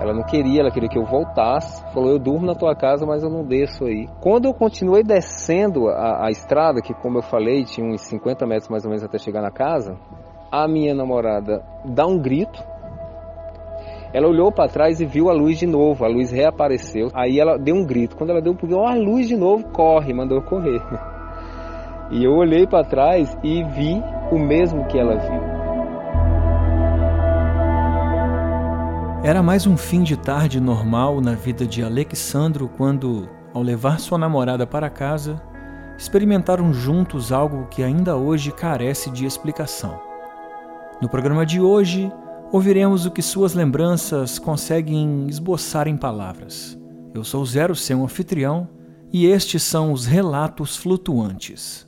Ela não queria, ela queria que eu voltasse. Falou: Eu durmo na tua casa, mas eu não desço aí. Quando eu continuei descendo a, a estrada, que como eu falei, tinha uns 50 metros mais ou menos até chegar na casa, a minha namorada dá um grito. Ela olhou para trás e viu a luz de novo. A luz reapareceu. Aí ela deu um grito. Quando ela deu um grito, a luz de novo, corre, mandou correr. E eu olhei para trás e vi o mesmo que ela viu. Era mais um fim de tarde normal na vida de Alexandro quando, ao levar sua namorada para casa, experimentaram juntos algo que ainda hoje carece de explicação. No programa de hoje, ouviremos o que suas lembranças conseguem esboçar em palavras. Eu sou Zero, seu anfitrião, e estes são os relatos flutuantes.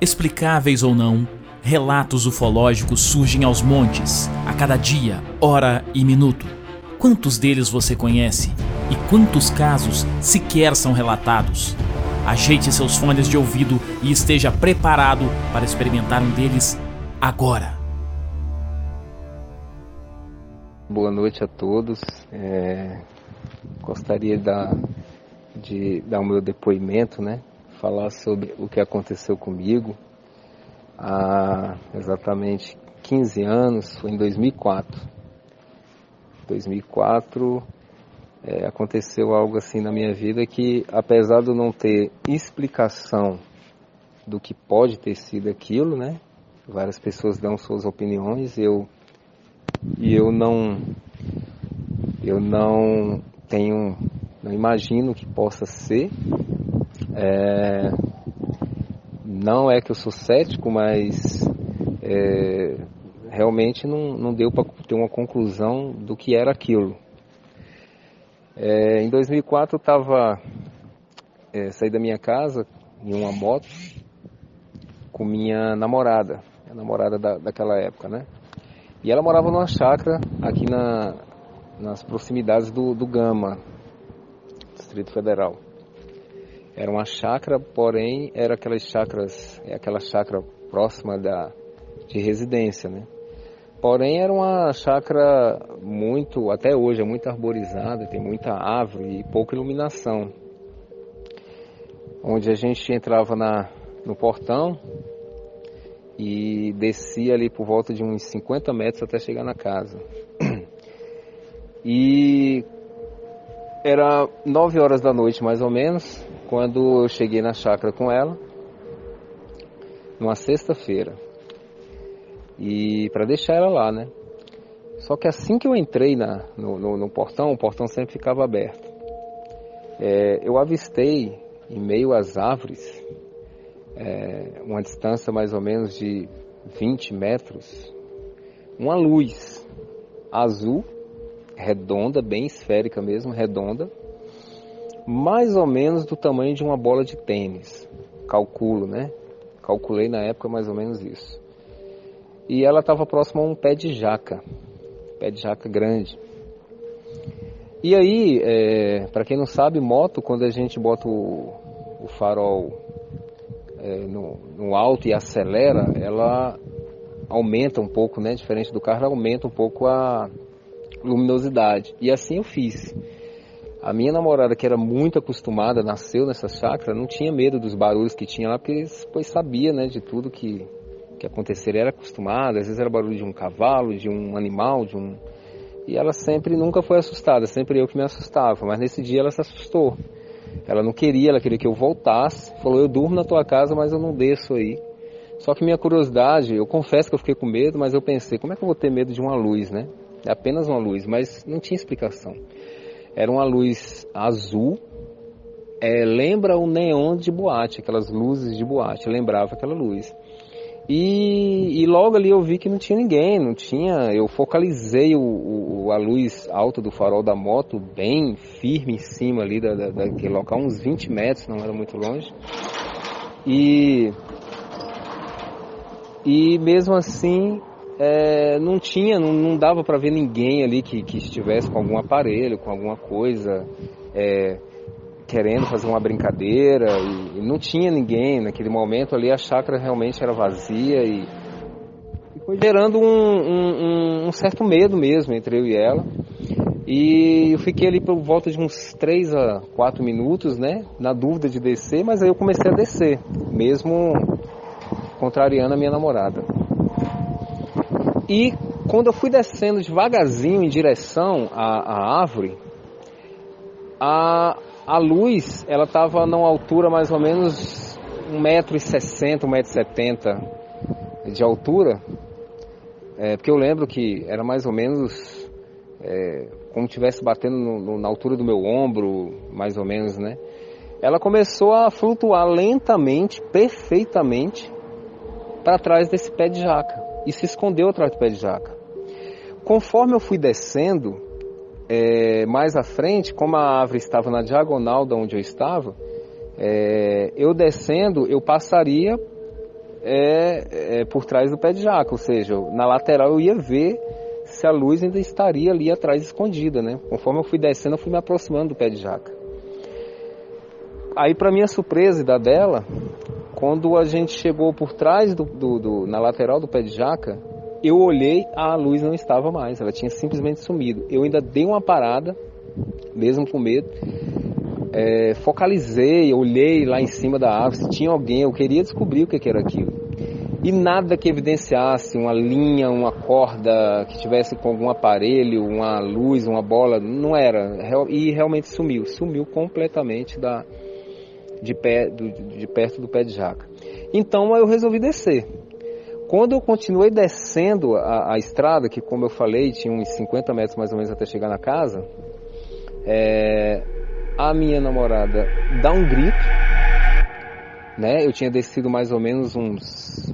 Explicáveis ou não, Relatos ufológicos surgem aos montes, a cada dia, hora e minuto. Quantos deles você conhece? E quantos casos sequer são relatados? Ajeite seus fones de ouvido e esteja preparado para experimentar um deles agora. Boa noite a todos. É, gostaria da, de dar o meu depoimento, né? Falar sobre o que aconteceu comigo, há exatamente 15 anos, foi em 2004. 2004 é, aconteceu algo assim na minha vida que, apesar de não ter explicação do que pode ter sido aquilo, né? Várias pessoas dão suas opiniões, eu e eu não eu não tenho, não imagino que possa ser. É, não é que eu sou cético, mas é, realmente não, não deu para ter uma conclusão do que era aquilo. É, em 2004 eu estava é, saí da minha casa em uma moto com minha namorada, a namorada da, daquela época, né? E ela morava numa chácara aqui na, nas proximidades do, do Gama, Distrito Federal. Era uma chácara, porém era aquelas chácaras, é aquela chácara próxima da de residência, né? Porém era uma chácara muito, até hoje é muito arborizada, tem muita árvore e pouca iluminação. Onde a gente entrava na, no portão e descia ali por volta de uns 50 metros até chegar na casa. E era 9 horas da noite mais ou menos, quando eu cheguei na chácara com ela, numa sexta-feira, e para deixar ela lá, né? Só que assim que eu entrei na, no, no, no portão, o portão sempre ficava aberto. É, eu avistei, em meio às árvores, é, uma distância mais ou menos de 20 metros, uma luz azul, redonda, bem esférica mesmo, redonda, mais ou menos do tamanho de uma bola de tênis. Calculo, né? Calculei na época mais ou menos isso. E ela estava próxima a um pé de jaca, pé de jaca grande. E aí, é, para quem não sabe, moto, quando a gente bota o, o farol é, no, no, alto e acelera, ela aumenta um pouco, né? Diferente do carro, ela aumenta um pouco a luminosidade. E assim eu fiz. A minha namorada, que era muito acostumada, nasceu nessa chácara, não tinha medo dos barulhos que tinha lá, porque pois sabia né, de tudo que, que aconteceria, era acostumada, às vezes era barulho de um cavalo, de um animal, de um... E ela sempre nunca foi assustada, sempre eu que me assustava, mas nesse dia ela se assustou. Ela não queria, ela queria que eu voltasse, falou, eu durmo na tua casa, mas eu não desço aí. Só que minha curiosidade, eu confesso que eu fiquei com medo, mas eu pensei, como é que eu vou ter medo de uma luz, né? É apenas uma luz, mas não tinha explicação. Era uma luz azul, é, lembra o neon de boate, aquelas luzes de boate, lembrava aquela luz. E, e, logo ali eu vi que não tinha ninguém, não tinha. Eu focalizei o, o, a luz alta do farol da moto bem firme em cima ali da, da, daquele local, uns 20 metros, não era muito longe. E, e mesmo assim é, não tinha, não, não dava para ver ninguém ali que, que estivesse com algum aparelho, com alguma coisa, é, querendo fazer uma brincadeira, e, e, não tinha ninguém naquele momento ali, a chácara realmente era vazia e foi gerando um, um, um, certo medo mesmo entre eu e ela. E eu fiquei ali por volta de uns 3 a 4 minutos, né? Na dúvida de descer, mas aí eu comecei a descer, mesmo contrariando a minha namorada. E quando eu fui descendo devagarzinho em direção à, à árvore, a, a luz ela estava numa altura mais ou menos 1,60m, 1,70m de altura. É, porque eu lembro que era mais ou menos é, como estivesse batendo no, no, na altura do meu ombro, mais ou menos, né? Ela começou a flutuar lentamente, perfeitamente, para trás desse pé de jaca e se escondeu atrás do pé de jaca. Conforme eu fui descendo, é, mais à frente, como a árvore estava na diagonal de onde eu estava, é, eu descendo, eu passaria é, é por trás do pé de jaca, ou seja, na lateral eu ia ver se a luz ainda estaria ali atrás escondida, né? Conforme eu fui descendo, eu fui me aproximando do pé de jaca. Aí, para minha surpresa e da dela, quando a gente chegou por trás do, do, do, na lateral do pé de jaca, eu olhei, a luz não estava mais, ela tinha simplesmente sumido. Eu ainda dei uma parada, mesmo com medo, é, focalizei, olhei lá em cima da árvore se tinha alguém, eu queria descobrir o que era aquilo e nada que evidenciasse uma linha, uma corda que tivesse com algum aparelho, uma luz, uma bola, não era. E realmente sumiu, sumiu completamente da, de, pé, do, de perto do pé de jaca. Então eu resolvi descer. Quando eu continuei descendo a, a, estrada, que como eu falei, tinha uns 50 metros mais ou menos até chegar na casa, é, a minha namorada dá um grito, né? Eu tinha descido mais ou menos uns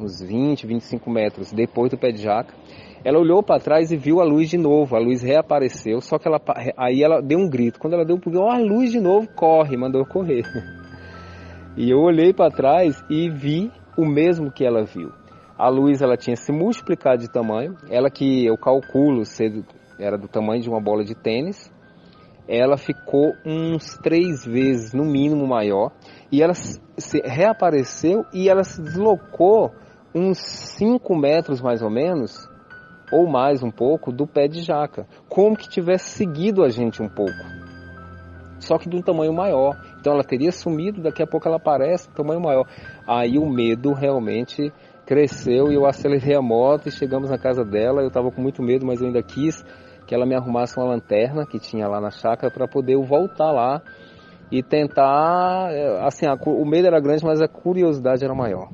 uns 20, 25 metros depois do pé de jaca. Ela olhou para trás e viu a luz de novo. A luz reapareceu, só que ela aí ela deu um grito. Quando ela deu um grito, oh, a luz de novo, corre, mandou correr. E eu olhei para trás e vi o mesmo que ela viu. A luz ela tinha se multiplicado de tamanho. Ela que eu calculo ser, era do tamanho de uma bola de tênis. Ela ficou uns três vezes no mínimo maior e ela se reapareceu e ela se deslocou uns 5 metros mais ou menos, ou mais um pouco, do pé de jaca, como que tivesse seguido a gente um pouco, só que de um tamanho maior. Então ela teria sumido, daqui a pouco ela aparece, um tamanho maior. Aí o medo realmente cresceu e eu acelerei a moto e chegamos na casa dela. Eu estava com muito medo, mas eu ainda quis que ela me arrumasse uma lanterna que tinha lá na chácara para poder eu voltar lá e tentar. Eh, assim, a, o medo era grande, mas a curiosidade era maior.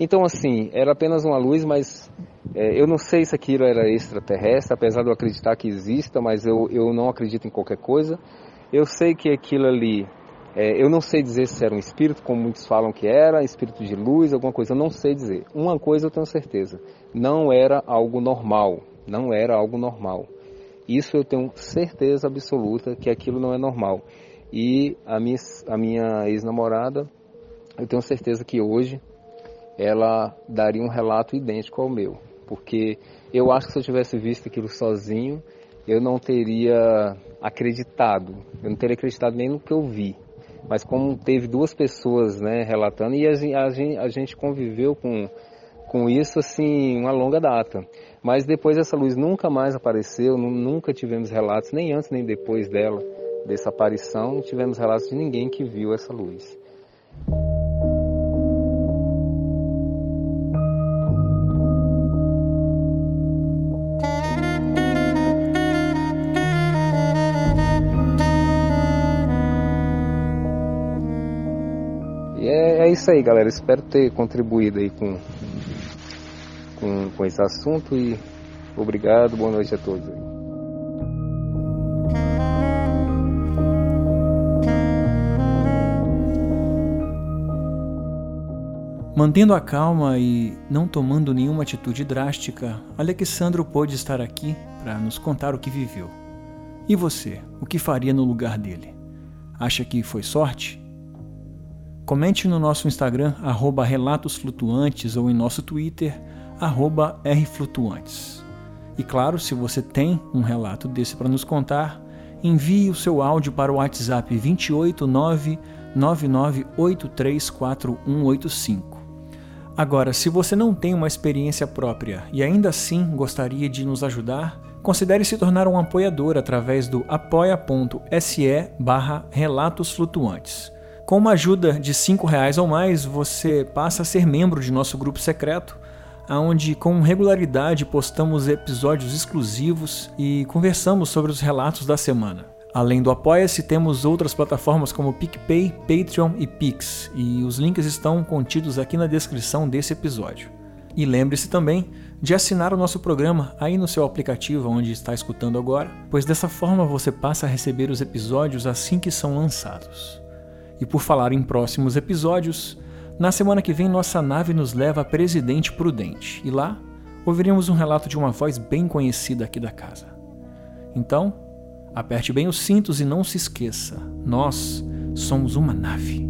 Então, assim, era apenas uma luz, mas eu não sei se aquilo era extraterrestre, apesar de eu acreditar que exista, mas eu, eu não acredito em qualquer coisa. Eu sei que aquilo ali, é, eu não sei dizer se era um espírito, como muitos falam que era, espírito de luz, alguma coisa, eu não sei dizer. Uma coisa eu tenho certeza, não era algo normal, não era algo normal. Isso eu tenho certeza absoluta que aquilo não é normal. E a minha, a minha ex-namorada, eu tenho certeza que hoje ela daria um relato idêntico ao meu, porque eu acho que se eu tivesse visto aquilo sozinho, eu não teria acreditado, eu não teria acreditado nem no que eu vi. Mas como teve duas pessoas né, relatando e a gente, a gente conviveu com, com isso assim uma longa data. Mas depois essa luz nunca mais apareceu, nunca tivemos relatos, nem antes nem depois dela, dessa aparição, não tivemos relatos de ninguém que viu essa luz. Isso aí, galera. Espero ter contribuído aí com, com, com esse assunto e obrigado, boa noite a todos. Mantendo a calma e não tomando nenhuma atitude drástica, Alexandro pôde estar aqui para nos contar o que viveu. E você, o que faria no lugar dele? Acha que foi sorte? Comente no nosso Instagram, arroba Relatos Flutuantes, ou em nosso Twitter, Rflutuantes. E claro, se você tem um relato desse para nos contar, envie o seu áudio para o WhatsApp 289 99834185. Agora, se você não tem uma experiência própria e ainda assim gostaria de nos ajudar, considere se tornar um apoiador através do apoia.se barra Relatos Flutuantes. Com uma ajuda de R$ reais ou mais, você passa a ser membro de nosso grupo secreto, onde com regularidade postamos episódios exclusivos e conversamos sobre os relatos da semana. Além do Apoia-se, temos outras plataformas como PicPay, Patreon e Pix, e os links estão contidos aqui na descrição desse episódio. E lembre-se também de assinar o nosso programa aí no seu aplicativo onde está escutando agora, pois dessa forma você passa a receber os episódios assim que são lançados. E por falar em próximos episódios, na semana que vem nossa nave nos leva a Presidente Prudente, e lá ouviremos um relato de uma voz bem conhecida aqui da casa. Então, Aperte bem os cintos e não se esqueça: nós somos uma nave.